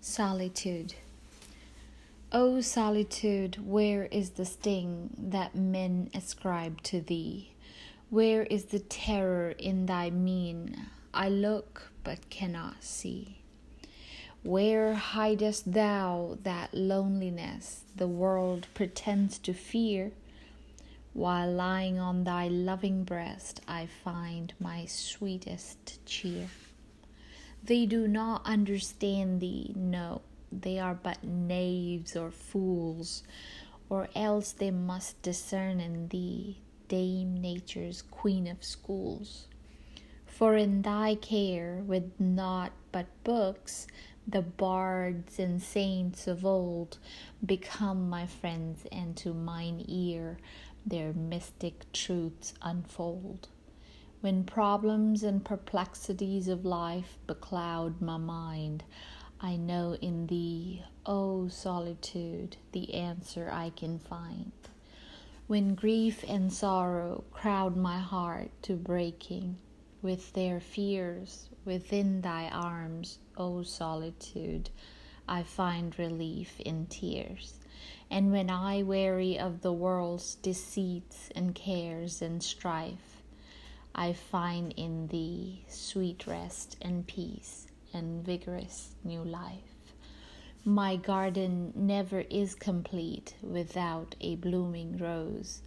Solitude. O solitude, where is the sting that men ascribe to thee? Where is the terror in thy mien? I look but cannot see. Where hidest thou that loneliness the world pretends to fear? While lying on thy loving breast, I find my sweetest cheer. They do not understand thee, no, they are but knaves or fools, or else they must discern in thee Dame Nature's queen of schools. For in thy care, with naught but books, the bards and saints of old become my friends, and to mine ear their mystic truths unfold. When problems and perplexities of life becloud my mind, I know in thee, O solitude, the answer I can find. When grief and sorrow crowd my heart to breaking, with their fears within thy arms, O solitude, I find relief in tears. And when I weary of the world's deceits and cares and strife, I find in thee sweet rest and peace and vigorous new life. My garden never is complete without a blooming rose,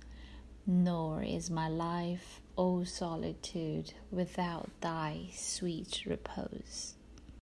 nor is my life, O solitude, without thy sweet repose.